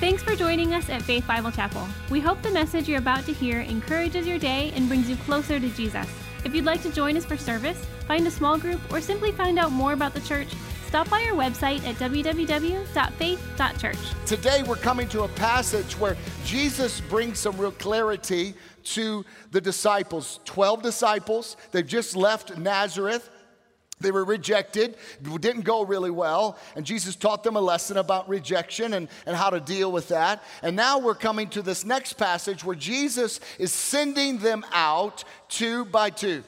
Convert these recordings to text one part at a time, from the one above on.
Thanks for joining us at Faith Bible Chapel. We hope the message you're about to hear encourages your day and brings you closer to Jesus. If you'd like to join us for service, find a small group, or simply find out more about the church, stop by our website at www.faith.church. Today we're coming to a passage where Jesus brings some real clarity to the disciples. 12 disciples, they've just left Nazareth. They were rejected, didn't go really well, and Jesus taught them a lesson about rejection and, and how to deal with that. And now we're coming to this next passage where Jesus is sending them out two by two.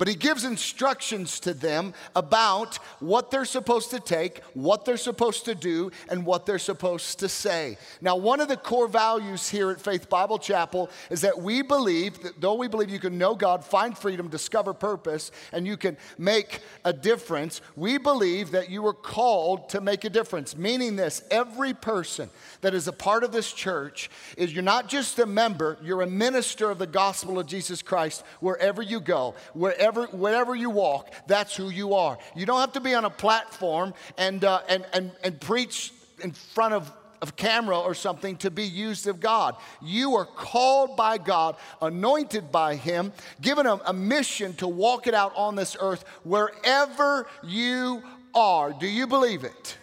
But he gives instructions to them about what they're supposed to take, what they're supposed to do, and what they're supposed to say. Now, one of the core values here at Faith Bible Chapel is that we believe that though we believe you can know God, find freedom, discover purpose, and you can make a difference, we believe that you are called to make a difference. Meaning this every person that is a part of this church is you're not just a member, you're a minister of the gospel of Jesus Christ wherever you go, wherever wherever, wherever you walk, that's who you are. You don't have to be on a platform and, uh, and, and, and preach in front of of camera or something to be used of God. You are called by God, anointed by Him, given a, a, mission to walk it out on this earth wherever you are. Do you believe it?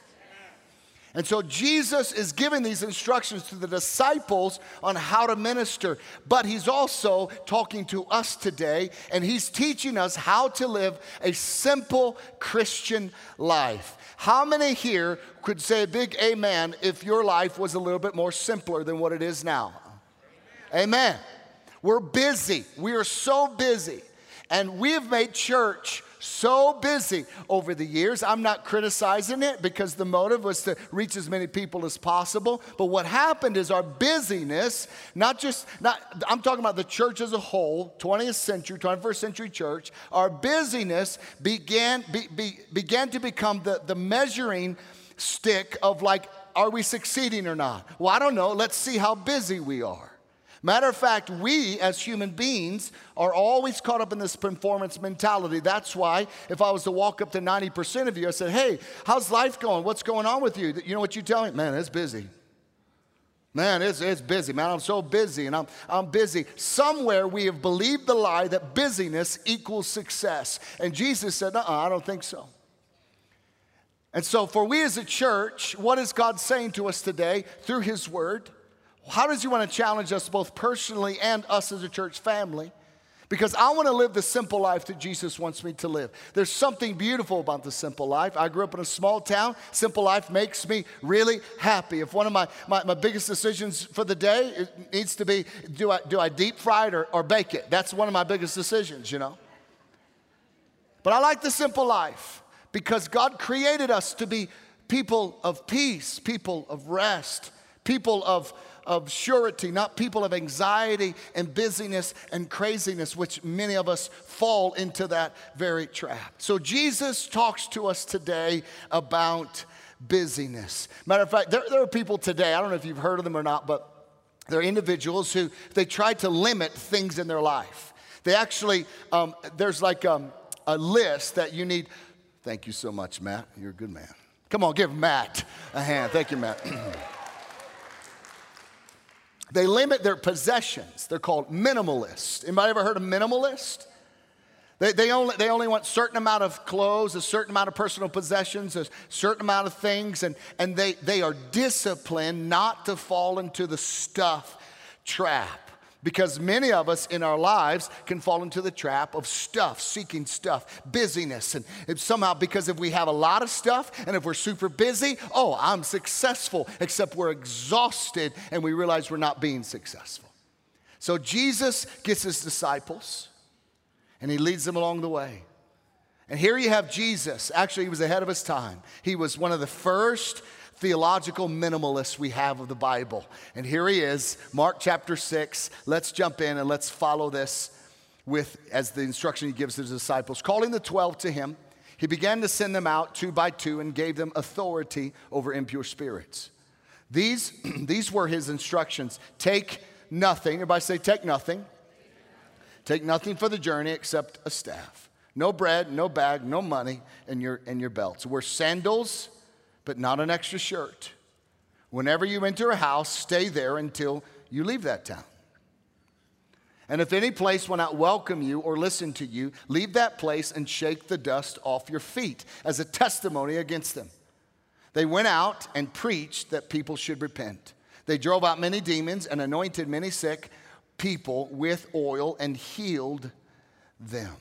And so Jesus is giving these instructions to the disciples on how to minister, but he's also talking to us today and he's teaching us how to live a simple Christian life. How many here could say a big amen if your life was a little bit more simpler than what it is now? Amen. amen. We're busy. We are so busy. And we have made church so busy over the years. I'm not criticizing it because the motive was to reach as many people as possible. But what happened is our busyness, not just, not, I'm talking about the church as a whole, 20th century, 21st century church, our busyness began, be, be, began to become the, the measuring stick of like, are we succeeding or not? Well, I don't know. Let's see how busy we are. Matter of fact, we as human beings are always caught up in this performance mentality. That's why if I was to walk up to 90% of you, I said, Hey, how's life going? What's going on with you? You know what you tell me? Man, it's busy. Man, it's, it's busy. Man, I'm so busy and I'm, I'm busy. Somewhere we have believed the lie that busyness equals success. And Jesus said, uh I don't think so. And so, for we as a church, what is God saying to us today through His Word? How does He want to challenge us both personally and us as a church family? Because I want to live the simple life that Jesus wants me to live. There's something beautiful about the simple life. I grew up in a small town. Simple life makes me really happy. If one of my, my, my biggest decisions for the day it needs to be do I, do I deep fry it or, or bake it? That's one of my biggest decisions, you know. But I like the simple life because God created us to be people of peace, people of rest, people of of surety, not people of anxiety and busyness and craziness, which many of us fall into that very trap. So Jesus talks to us today about busyness. Matter of fact, there, there are people today, I don't know if you've heard of them or not, but there are individuals who they try to limit things in their life. They actually, um, there's like um, a list that you need. Thank you so much, Matt. You're a good man. Come on, give Matt a hand. Thank you, Matt. They limit their possessions. They're called minimalists. Anybody ever heard of minimalist? They, they, only, they only want certain amount of clothes, a certain amount of personal possessions, a certain amount of things, and, and they, they are disciplined not to fall into the stuff trap. Because many of us in our lives can fall into the trap of stuff, seeking stuff, busyness. And somehow, because if we have a lot of stuff and if we're super busy, oh, I'm successful, except we're exhausted and we realize we're not being successful. So Jesus gets his disciples and he leads them along the way. And here you have Jesus. Actually, he was ahead of his time. He was one of the first theological minimalist we have of the Bible. And here he is, Mark chapter 6. Let's jump in and let's follow this with as the instruction he gives to his disciples. Calling the 12 to him, he began to send them out two by two and gave them authority over impure spirits. These, these were his instructions. Take nothing. Everybody say, take nothing. Take nothing for the journey except a staff. No bread, no bag, no money, in your, in your belts. Wear sandals but not an extra shirt. Whenever you enter a house, stay there until you leave that town. And if any place will not welcome you or listen to you, leave that place and shake the dust off your feet as a testimony against them. They went out and preached that people should repent. They drove out many demons and anointed many sick people with oil and healed them.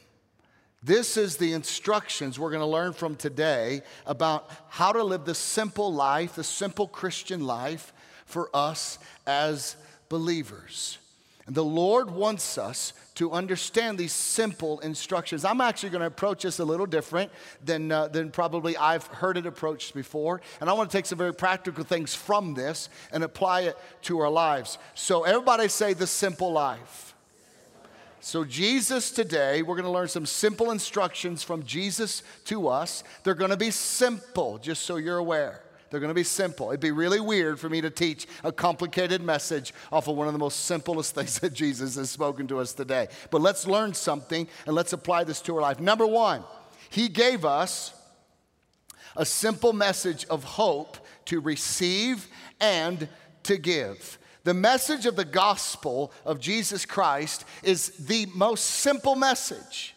This is the instructions we're going to learn from today about how to live the simple life, the simple Christian life for us as believers. And the Lord wants us to understand these simple instructions. I'm actually going to approach this a little different than, uh, than probably I've heard it approached before. And I want to take some very practical things from this and apply it to our lives. So, everybody say the simple life. So, Jesus today, we're going to learn some simple instructions from Jesus to us. They're going to be simple, just so you're aware. They're going to be simple. It'd be really weird for me to teach a complicated message off of one of the most simplest things that Jesus has spoken to us today. But let's learn something and let's apply this to our life. Number one, He gave us a simple message of hope to receive and to give. The message of the gospel of Jesus Christ is the most simple message.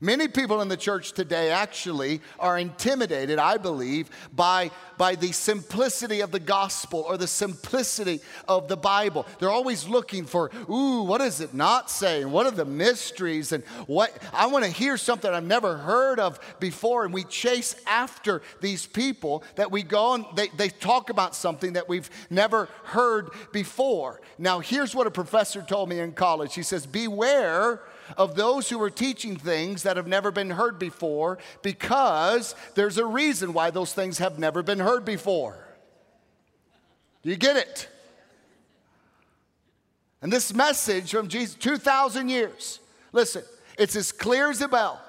Many people in the church today actually are intimidated, I believe, by, by the simplicity of the gospel or the simplicity of the Bible. They're always looking for, ooh, what is it not saying? What are the mysteries? And what I want to hear something I've never heard of before. And we chase after these people that we go and they, they talk about something that we've never heard before. Now, here's what a professor told me in college. He says, Beware of those who are teaching things that have never been heard before because there's a reason why those things have never been heard before. Do you get it? And this message from Jesus, 2,000 years, listen, it's as clear as a bell.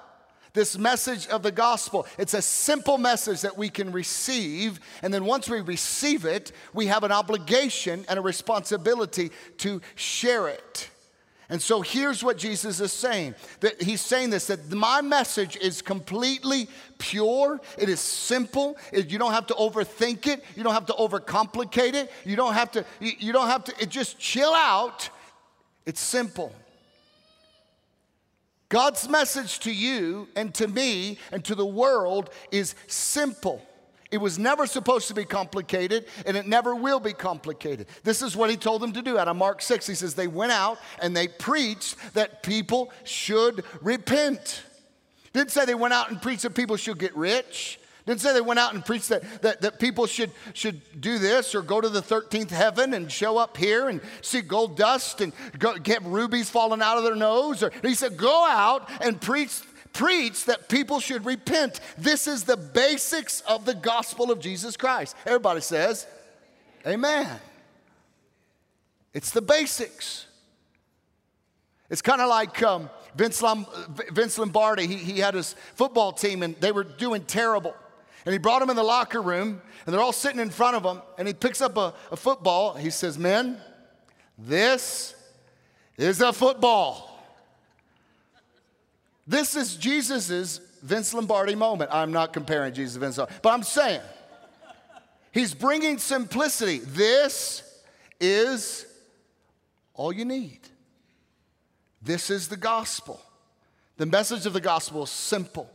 This message of the gospel, it's a simple message that we can receive. And then once we receive it, we have an obligation and a responsibility to share it. And so here's what Jesus is saying. That he's saying this that my message is completely pure, it is simple. You don't have to overthink it, you don't have to overcomplicate it. You don't have to you, you don't have to it just chill out. It's simple. God's message to you and to me and to the world is simple. It was never supposed to be complicated, and it never will be complicated. This is what he told them to do out of Mark 6. He says, They went out and they preached that people should repent. Didn't say they went out and preached that people should get rich. Didn't say they went out and preached that, that, that people should, should do this or go to the 13th heaven and show up here and see gold dust and go, get rubies falling out of their nose. Or he said, Go out and preach preach that people should repent. This is the basics of the gospel of Jesus Christ. Everybody says, Amen. It's the basics. It's kind of like um, Vince, Lom- Vince, Lombardi. He, he had his football team and they were doing terrible. And he brought them in the locker room and they're all sitting in front of him. And he picks up a, a football. He says, Men, this is a football. This is Jesus's Vince Lombardi moment. I'm not comparing Jesus to Vince Lombardi, but I'm saying he's bringing simplicity. This is all you need. This is the gospel. The message of the gospel is simple.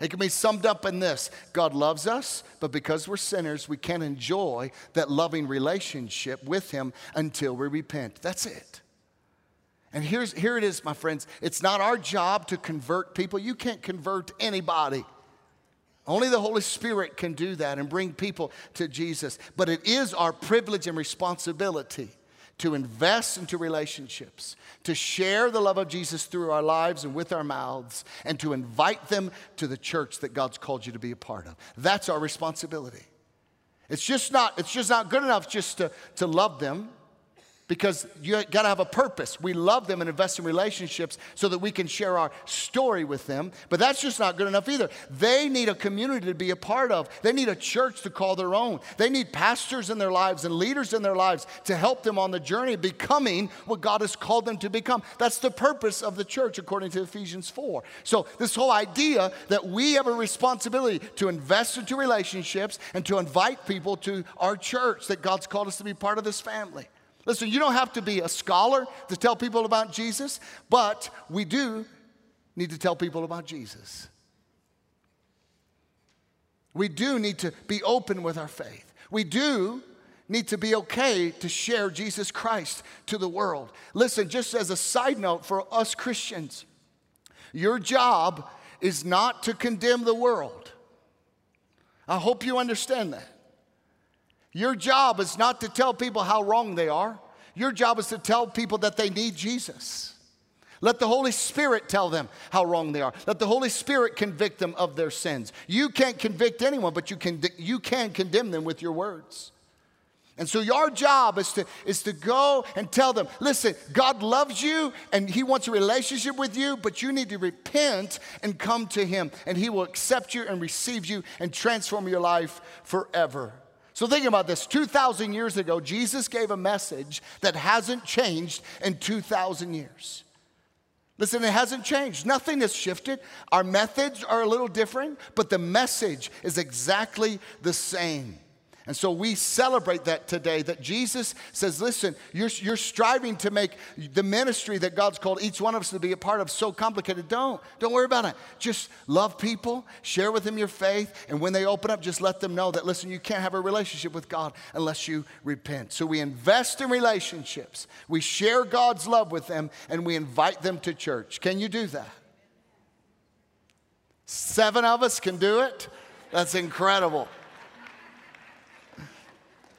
It can be summed up in this God loves us, but because we're sinners, we can't enjoy that loving relationship with Him until we repent. That's it. And here's, here it is, my friends. It's not our job to convert people. You can't convert anybody. Only the Holy Spirit can do that and bring people to Jesus. But it is our privilege and responsibility to invest into relationships, to share the love of Jesus through our lives and with our mouths, and to invite them to the church that God's called you to be a part of. That's our responsibility. It's just not, it's just not good enough just to, to love them. Because you got to have a purpose. We love them and invest in relationships so that we can share our story with them. But that's just not good enough either. They need a community to be a part of, they need a church to call their own. They need pastors in their lives and leaders in their lives to help them on the journey becoming what God has called them to become. That's the purpose of the church, according to Ephesians 4. So, this whole idea that we have a responsibility to invest into relationships and to invite people to our church, that God's called us to be part of this family. Listen, you don't have to be a scholar to tell people about Jesus, but we do need to tell people about Jesus. We do need to be open with our faith. We do need to be okay to share Jesus Christ to the world. Listen, just as a side note for us Christians, your job is not to condemn the world. I hope you understand that. Your job is not to tell people how wrong they are. Your job is to tell people that they need Jesus. Let the Holy Spirit tell them how wrong they are. Let the Holy Spirit convict them of their sins. You can't convict anyone, but you can, you can condemn them with your words. And so your job is to, is to go and tell them, listen, God loves you and He wants a relationship with you, but you need to repent and come to Him, and He will accept you and receive you and transform your life forever. So think about this 2,000 years ago, Jesus gave a message that hasn't changed in 2,000 years. Listen, it hasn't changed. Nothing has shifted. Our methods are a little different, but the message is exactly the same. And so we celebrate that today that Jesus says, listen, you're, you're striving to make the ministry that God's called each one of us to be a part of so complicated. Don't. Don't worry about it. Just love people, share with them your faith, and when they open up, just let them know that, listen, you can't have a relationship with God unless you repent. So we invest in relationships, we share God's love with them, and we invite them to church. Can you do that? Seven of us can do it? That's incredible.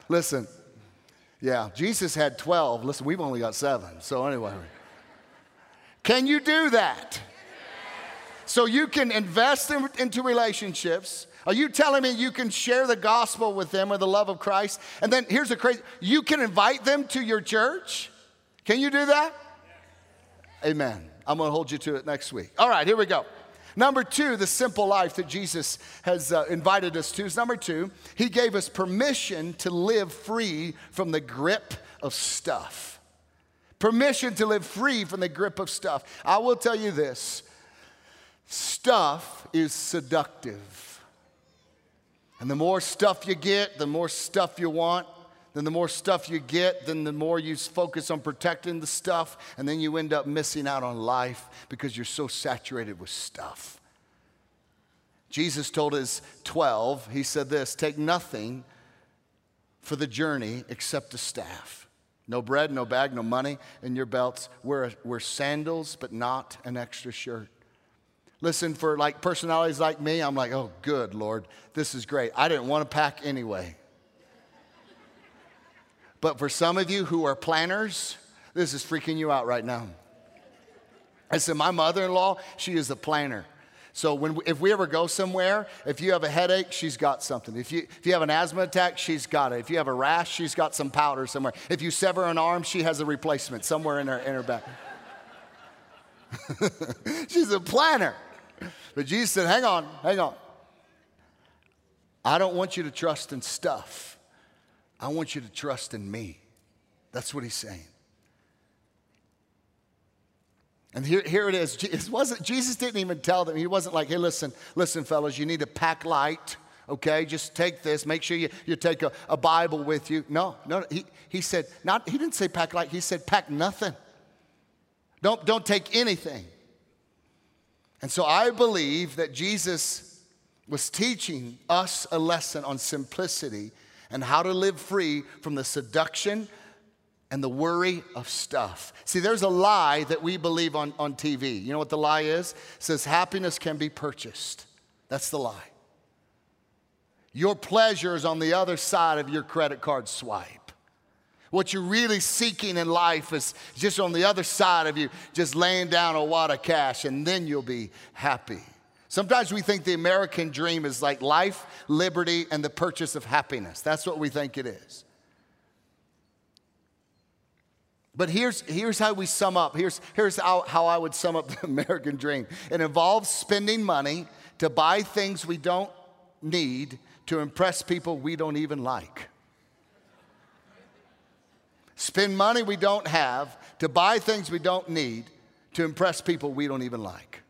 Listen, yeah, Jesus had 12. Listen, we've only got seven. So, anyway, can you do that? So, you can invest in, into relationships. Are you telling me you can share the gospel with them or the love of Christ? And then here's the crazy you can invite them to your church? Can you do that? Amen. I'm going to hold you to it next week. All right, here we go. Number two, the simple life that Jesus has uh, invited us to is number two, he gave us permission to live free from the grip of stuff. Permission to live free from the grip of stuff. I will tell you this stuff is seductive. And the more stuff you get, the more stuff you want. Then the more stuff you get, then the more you focus on protecting the stuff, and then you end up missing out on life because you're so saturated with stuff. Jesus told his 12, he said this take nothing for the journey except a staff. No bread, no bag, no money in your belts. Wear, wear sandals, but not an extra shirt. Listen, for like personalities like me, I'm like, oh, good, Lord, this is great. I didn't want to pack anyway. But for some of you who are planners, this is freaking you out right now. I said, my mother in law, she is a planner. So when, if we ever go somewhere, if you have a headache, she's got something. If you, if you have an asthma attack, she's got it. If you have a rash, she's got some powder somewhere. If you sever an arm, she has a replacement somewhere in her, in her back. she's a planner. But Jesus said, hang on, hang on. I don't want you to trust in stuff. I want you to trust in me. That's what he's saying. And here, here it is. It wasn't, Jesus didn't even tell them. He wasn't like, hey, listen, listen, fellas, you need to pack light, okay? Just take this. Make sure you, you take a, a Bible with you. No, no. He, he said, not, he didn't say pack light. He said pack nothing. Don't, don't take anything. And so I believe that Jesus was teaching us a lesson on simplicity and how to live free from the seduction and the worry of stuff. See, there's a lie that we believe on, on TV. You know what the lie is? It says happiness can be purchased. That's the lie. Your pleasure is on the other side of your credit card swipe. What you're really seeking in life is just on the other side of you, just laying down a wad of cash, and then you'll be happy. Sometimes we think the American dream is like life, liberty, and the purchase of happiness. That's what we think it is. But here's, here's how we sum up. Here's, here's how, how I would sum up the American dream it involves spending money to buy things we don't need to impress people we don't even like. Spend money we don't have to buy things we don't need to impress people we don't even like.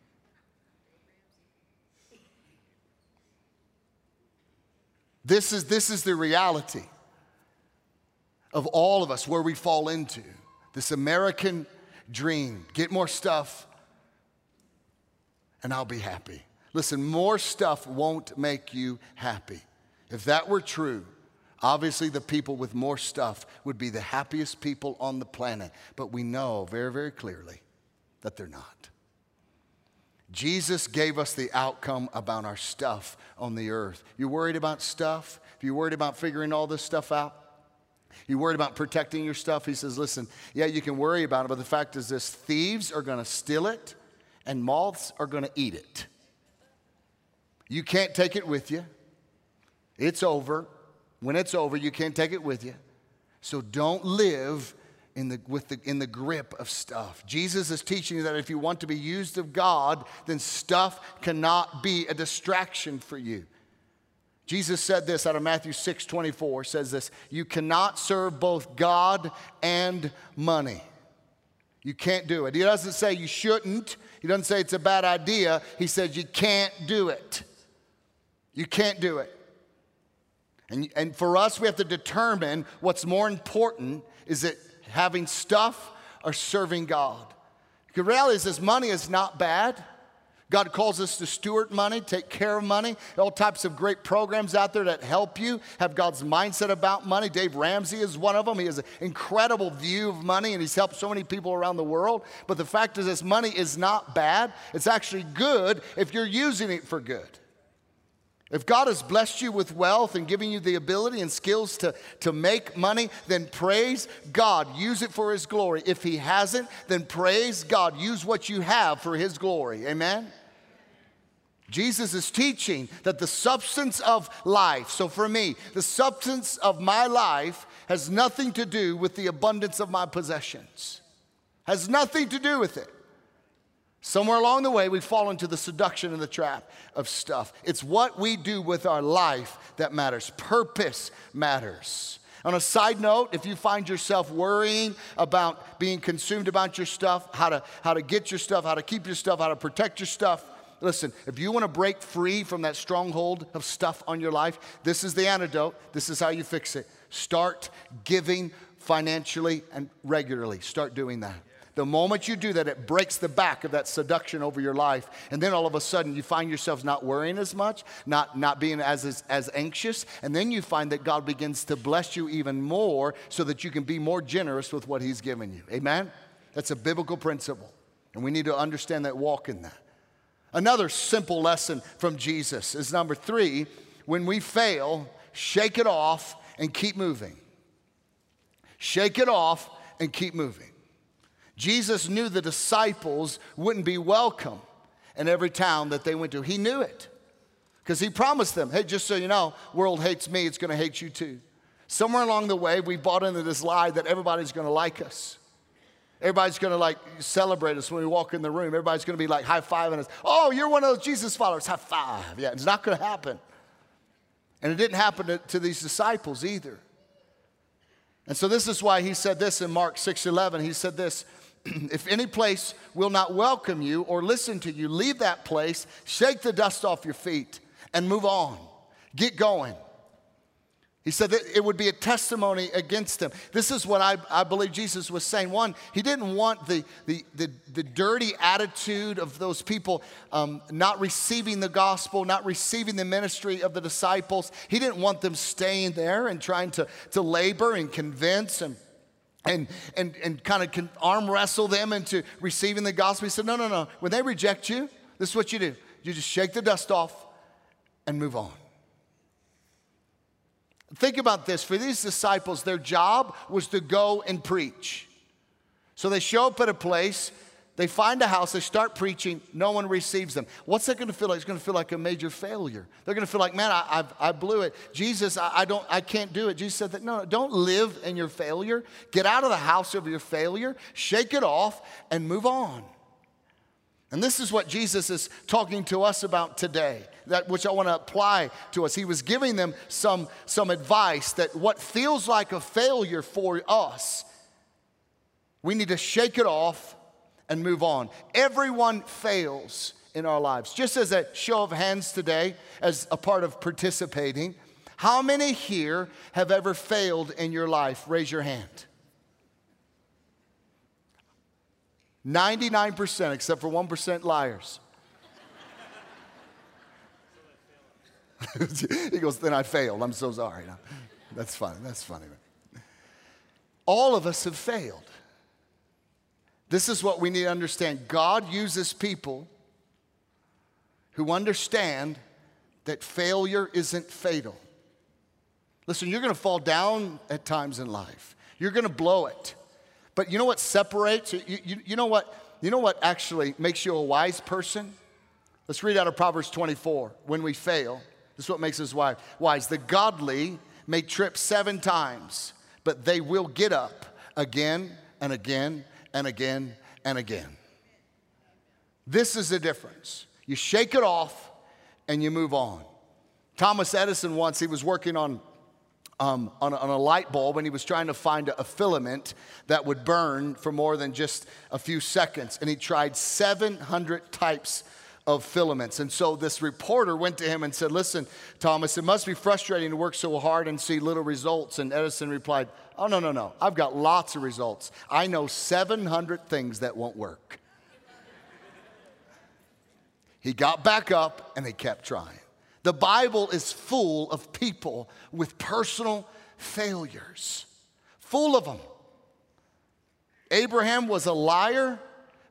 This is, this is the reality of all of us where we fall into this American dream. Get more stuff, and I'll be happy. Listen, more stuff won't make you happy. If that were true, obviously the people with more stuff would be the happiest people on the planet. But we know very, very clearly that they're not. Jesus gave us the outcome about our stuff on the earth. You worried about stuff? If you worried about figuring all this stuff out? You worried about protecting your stuff? He says, listen, yeah, you can worry about it, but the fact is this thieves are to steal it and moths are to eat it. You can't take it with you. It's over. When it's over, you can't take it with you. So don't live in the, with the, in the grip of stuff. Jesus is teaching you that if you want to be used of God, then stuff cannot be a distraction for you. Jesus said this out of Matthew 6 24, says this You cannot serve both God and money. You can't do it. He doesn't say you shouldn't, he doesn't say it's a bad idea. He says you can't do it. You can't do it. And, and for us, we have to determine what's more important is it having stuff or serving God? The reality is this money is not bad. God calls us to steward money, take care of money. All types of great programs out there that help you have God's mindset about money. Dave Ramsey is one of them. He has an incredible view of money and he's helped so many people around the world. But the fact is, this money is not bad. It's actually good if you're using it for good. If God has blessed you with wealth and giving you the ability and skills to, to make money, then praise God. Use it for His glory. If He hasn't, then praise God. Use what you have for His glory. Amen? Jesus is teaching that the substance of life, so for me, the substance of my life has nothing to do with the abundance of my possessions, has nothing to do with it. Somewhere along the way, we fall into the seduction and the trap of stuff. It's what we do with our life that matters. Purpose matters. On a side note, if you find yourself worrying about being consumed about your stuff, how to, how to get your stuff, how to keep your stuff, how to protect your stuff, listen, if you want to break free from that stronghold of stuff on your life, this is the antidote. This is how you fix it. Start giving financially and regularly. Start doing that. The moment you do that, it breaks the back of that seduction over your life. And then all of a sudden, you find yourselves not worrying as much, not, not being as, as, as anxious. And then you find that God begins to bless you even more so that you can be more generous with what He's given you. Amen? That's a biblical principle. And we need to understand that, walk in that. Another simple lesson from Jesus is number three when we fail, shake it off and keep moving. Shake it off and keep moving. Jesus knew the disciples wouldn't be welcome in every town that they went to. He knew it because he promised them, hey, just so you know, world hates me, it's going to hate you too. Somewhere along the way, we bought into this lie that everybody's going to like us. Everybody's going to like celebrate us when we walk in the room. Everybody's going to be like high fiving us. Oh, you're one of those Jesus followers. High five. Yeah, it's not going to happen. And it didn't happen to, to these disciples either. And so this is why he said this in Mark 6:11. He said this, if any place will not welcome you or listen to you, leave that place, shake the dust off your feet, and move on. Get going. He said that it would be a testimony against them. This is what I, I believe Jesus was saying. One, he didn't want the, the, the, the dirty attitude of those people um, not receiving the gospel, not receiving the ministry of the disciples. He didn't want them staying there and trying to, to labor and convince and and, and, and kind of arm wrestle them into receiving the gospel. He said, No, no, no. When they reject you, this is what you do you just shake the dust off and move on. Think about this for these disciples, their job was to go and preach. So they show up at a place, They find a house, they start preaching, no one receives them. What's that to feel like? It's to feel like a major failure. They're to feel like, man, I, I've, I blew it. Jesus, I, I, don't, I can't do it. Jesus said that, no, don't live in your failure. Get out of the house of your failure, shake it off, and move on. And this is what Jesus is talking to us about today, that which I want to apply to us. He was giving them some, some advice that what feels like a failure for us, we need to shake it off and move on. Everyone fails in our lives. Just as a show of hands today, as a part of participating, how many here have ever failed in your life? Raise your hand. 99%, except for 1% liars. he goes, Then I failed. I'm so sorry. That's funny. That's funny. All of us have failed. This is what we need to understand God uses people who understand that failure isn't fatal. Listen, you're to fall down at times in life, you're to blow it. But you know what separates? You, you, you, know what? You know what actually makes you a wise person? Let's read out of Proverbs 24. When we fail, this is what makes us wise. The godly may trip seven times, but they will get up again and again and again and again. This is the difference. You shake it off and you move on. Thomas Edison once, he was working on, um, on, a, on, a, light bulb and he was trying to find a, a filament that would burn for more than just a few seconds. And he tried 700 types of filaments. And so this reporter went to him and said, Listen, Thomas, it must be frustrating to work so hard and see little results. And Edison replied, Oh, no, no, no. I've got lots of results. I know 700 things that won't work. he got back up and he kept trying. The Bible is full of people with personal failures, full of them. Abraham was a liar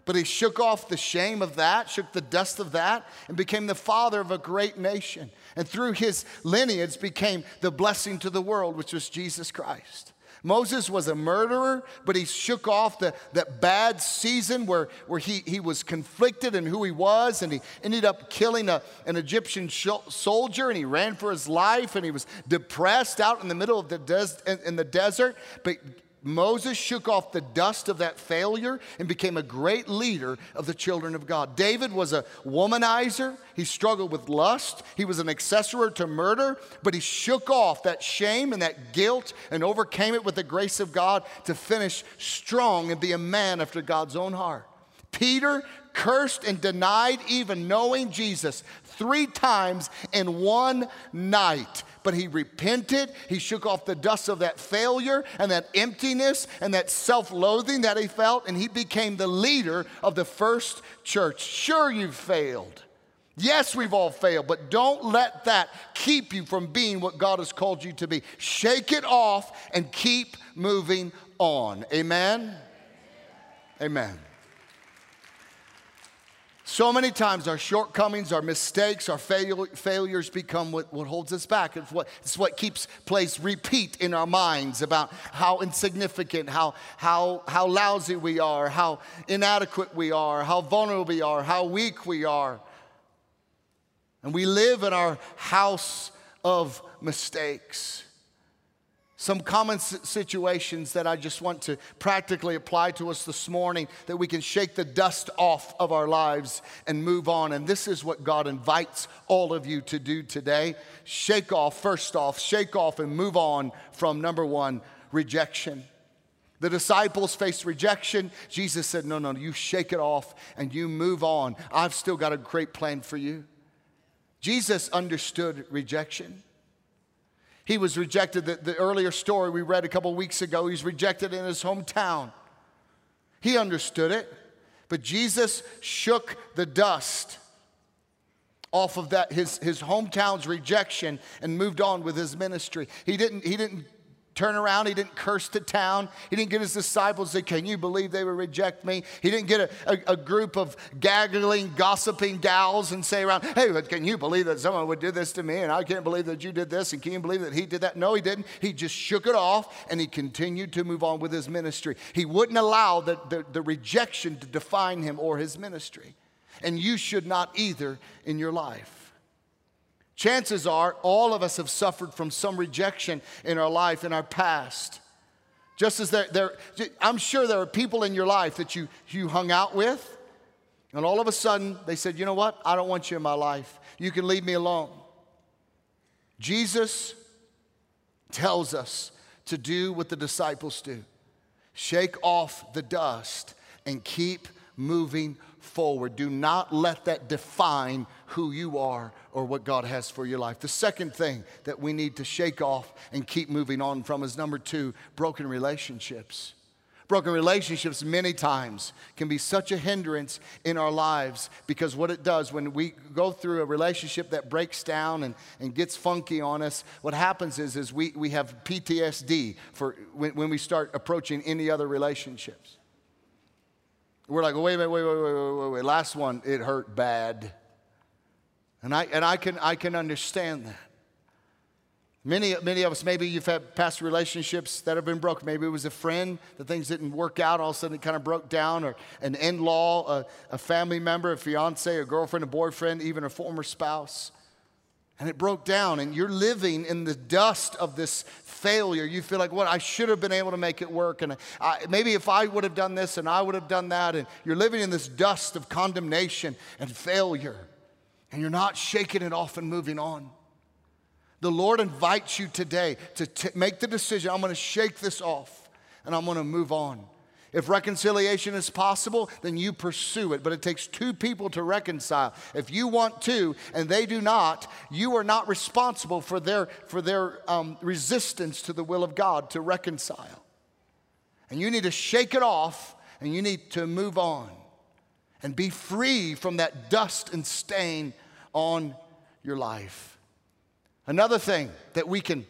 but he shook off the shame of that, shook the dust of that, and became the father of a great nation. And through his lineage became the blessing to the world, which was Jesus Christ. Moses was a murderer, but he shook off the, that bad season where, where he, he was conflicted in who he was, and he ended up killing a, an Egyptian soldier, and he ran for his life, and he was depressed out in the middle of the, des- in the desert. But Moses shook off the dust of that failure and became a great leader of the children of God. David was a womanizer. He struggled with lust. He was an accessory to murder, but he shook off that shame and that guilt and overcame it with the grace of God to finish strong and be a man after God's own heart. Peter cursed and denied even knowing Jesus three times in one night but he repented. He shook off the dust of that failure and that emptiness and that self loathing that he felt, and he became the leader of the first church. Sure, you've failed. Yes, we've all failed, but don't let that keep you from being what God has called you to be. Shake it off and keep moving on. Amen? Amen. So many times our shortcomings, our mistakes, our fail- failures become what, what holds us back. It's what, it's what keeps plays repeat in our minds about how insignificant, how, how, how lousy we are, how inadequate we are, how vulnerable we are, how weak we are. And we live in our house of mistakes some common situations that I just want to practically apply to us this morning that we can shake the dust off of our lives and move on. And this is what God invites all of you to do today. Shake off, first off, shake off and move on from number one, rejection. The disciples faced rejection. Jesus said, No, no, you shake it off and you move on. I've still got a great plan for you. Jesus understood rejection. He was rejected. The, the earlier story we read a couple weeks ago, he's rejected in his hometown. He understood it, but Jesus shook the dust off of that his, his hometown's rejection and moved on with his ministry. He didn't, he didn't turn around. He didn't curse the town. He didn't get his disciples say, Can you believe they would reject me? He didn't get a, a, a, group of gaggling, gossiping gals and say around, Hey, can you believe that someone would do this to me? And I can't believe that you did this. And can you believe that he did that? No, he didn't. He just shook it off and he continued to move on with his ministry. He wouldn't allow the, the, the rejection to define him or his ministry. And you should not either in your life. Chances are all of us have suffered from some rejection in our life, in our past. Just as there, there I'm sure there are people in your life that you, you hung out with, and all of a sudden they said, You know what? I don't want you in my life. You can leave me alone. Jesus tells us to do what the disciples do shake off the dust and keep moving forward. Do not let that define who you are or what God has for your life. The second thing that we need to shake off and keep moving on from is number two broken relationships. Broken relationships, many times, can be such a hindrance in our lives because what it does when we go through a relationship that breaks down and, and gets funky on us, what happens is, is we, we have PTSD for when, when we start approaching any other relationships. We're like, wait a minute, wait, wait, wait, wait, wait. Last one, it hurt bad. And I, and I, can, I can understand that. Many, many of us, maybe you've had past relationships that have been broken. Maybe it was a friend that things didn't work out. All of a sudden, it kind of broke down, or an in law, a, a, family member, a fiance, a girlfriend, a boyfriend, even a former spouse. And it broke down, and you're living in the dust of this failure. You feel like, what, I should have been able to make it work. And I, maybe if I would have done this and I would have done that. And you're living in this dust of condemnation and failure. And you're not shaking it off and moving on. The Lord invites you today to t- make the decision I'm going to shake this off and I'm going to move on. If reconciliation is possible, then you pursue it. But it takes two people to reconcile. If you want to and they do not, you are not responsible for their, for their um, resistance to the will of God to reconcile. And you need to shake it off and you need to move on and be free from that dust and stain on your life. Another thing that we can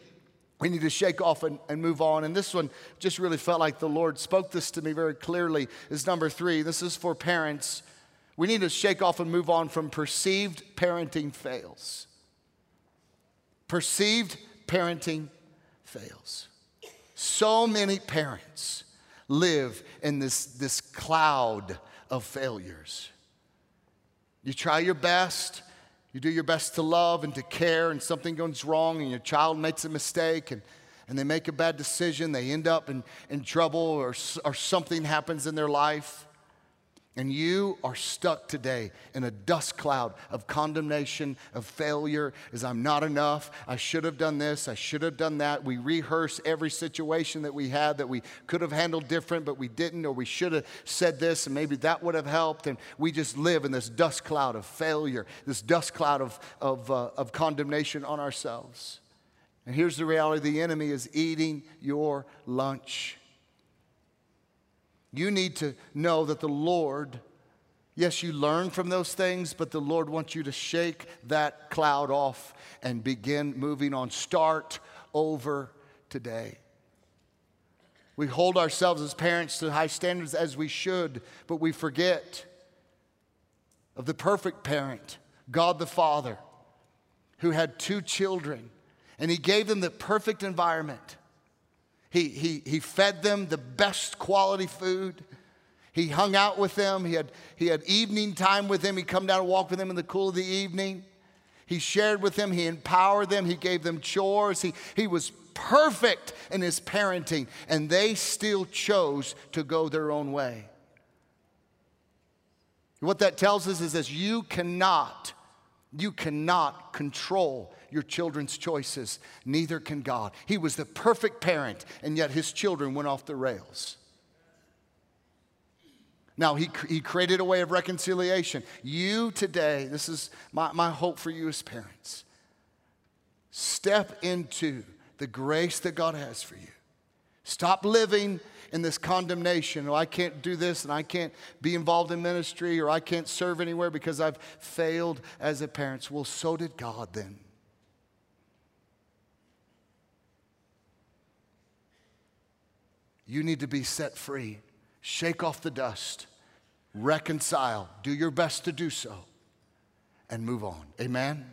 we need to shake off and, and, move on. And this one just really felt like the Lord spoke this to me very clearly. Is number three. This is for parents. We need to shake off and move on from perceived parenting fails. Perceived parenting fails. So many parents live in this, this cloud of failures. You try your best, you do your best to love and to care, and something goes wrong, and your child makes a mistake, and, and they make a bad decision. They end up in, in trouble, or, or something happens in their life. And you are stuck today in a dust cloud of condemnation, of failure, as I'm not enough. I should have done this. I should have done that. We rehearse every situation that we had that we could have handled different, but we didn't, or we should have said this, and maybe that would have helped. And we just live in this dust cloud of failure, this dust cloud of, of, uh, of condemnation on ourselves. And here's the reality the enemy is eating your lunch. You need to know that the Lord, yes, you learn from those things, but the Lord wants you to shake that cloud off and begin moving on. Start over today. We hold ourselves as parents to high standards as we should, but we forget of the perfect parent, God the Father, who had two children, and He gave them the perfect environment. He, he, he fed them the best quality food. He hung out with them. He had, he had evening time with them. He'd come down and walk with them in the cool of the evening. He shared with them. He empowered them. He gave them chores. He, he was perfect in his parenting, and they still chose to go their own way. What that tells us is that you cannot, you cannot control your children's choices. Neither can God. He was the perfect parent, and yet his children went off the rails. Now, he, he created a way of reconciliation. You today, this is my, my hope for you as parents. Step into the grace that God has for you. Stop living in this condemnation. Oh, I can't do this and I can't be involved in ministry or I can't serve anywhere because I've failed as a parent. Well, so did God then. You need to be set free. Shake off the dust, reconcile, do your best to do so, and move on. Amen?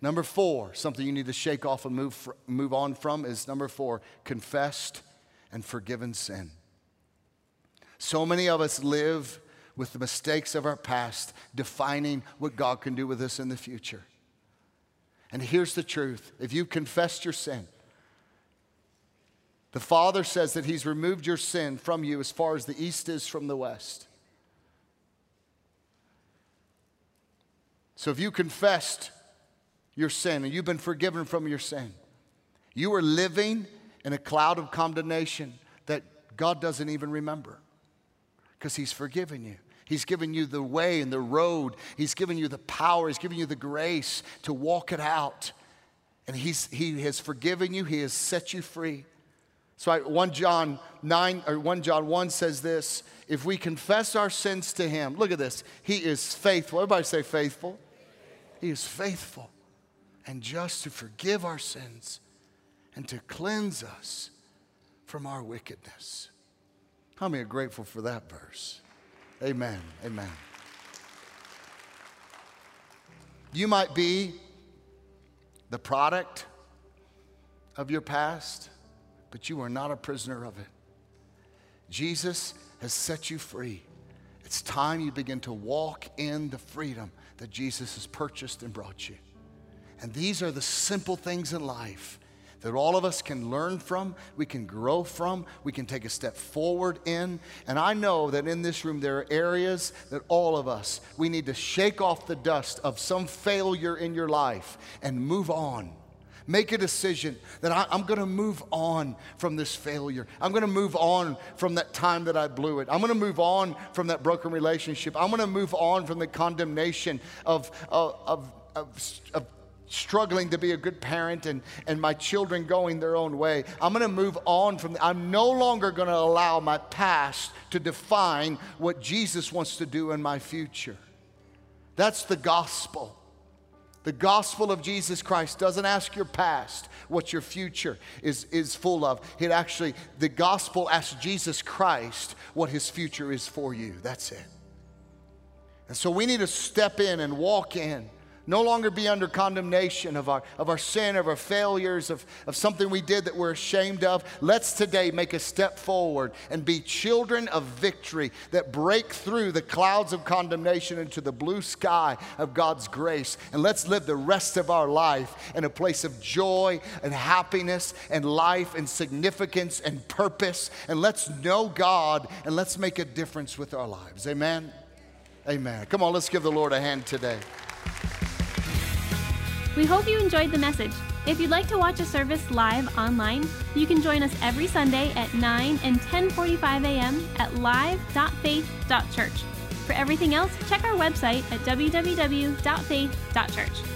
Number four, something you need to shake off and move, move on from is number four, confessed and forgiven sin. So many of us live with the mistakes of our past defining what God can do with us in the future. And here's the truth if you confessed your sin, the Father says that He's removed your sin from you as far as the east is from the west. So if you confessed your sin and you've been forgiven from your sin, you are living in a cloud of condemnation that God doesn't even remember because He's forgiven you. He's given you the way and the road. He's given you the power. He's given you the grace to walk it out. And he's, He has forgiven you. He has set you free. So I, 1 John 9 or 1 John 1 says this, if we confess our sins to him, look at this. He is faithful. Everybody say faithful. He is faithful and just to forgive our sins and to cleanse us from our wickedness. How many are grateful for that verse? Amen. Amen. You might be the product of your past, but you are not a prisoner of it. Jesus has set you free. It's time you begin to walk in the freedom that Jesus has purchased and brought you. And these are the simple things in life that all of us can learn from, we can grow from, we can take a step forward in. And I know that in this room there are areas that all of us, we need to shake off the dust of some failure in your life and move on. Make a decision that I, am going to move on from this failure. I'm going to move on from that time that I blew it. I'm going to move on from that broken relationship. I'm going to move on from the condemnation of, of, of, of, of struggling to be a good parent and, and my children going their own way. I'm going to move on from, I'm no longer going to allow my past to define what Jesus wants to do in my future. That's the gospel. The gospel of Jesus Christ doesn't ask your past what your future is, is full of. It actually, the gospel asks Jesus Christ what his future is for you. That's it. And so we need to step in and walk in no longer be under condemnation of our, of our sin, of our failures, of, of something we did that we're ashamed of. Let's today make a step forward and be children of victory that break through the clouds of condemnation into the blue sky of God's grace. And let's live the rest of our life in a place of joy and happiness and life and significance and purpose. And let's know God and let's make a difference with our lives. Amen. Amen. Come on, let's give the Lord a hand today. We hope you enjoyed the message. If you'd like to watch a service live online, you can join us every Sunday at 9 and 10:45 a.m. at live.faith.church. For everything else, check our website at www.faith.church.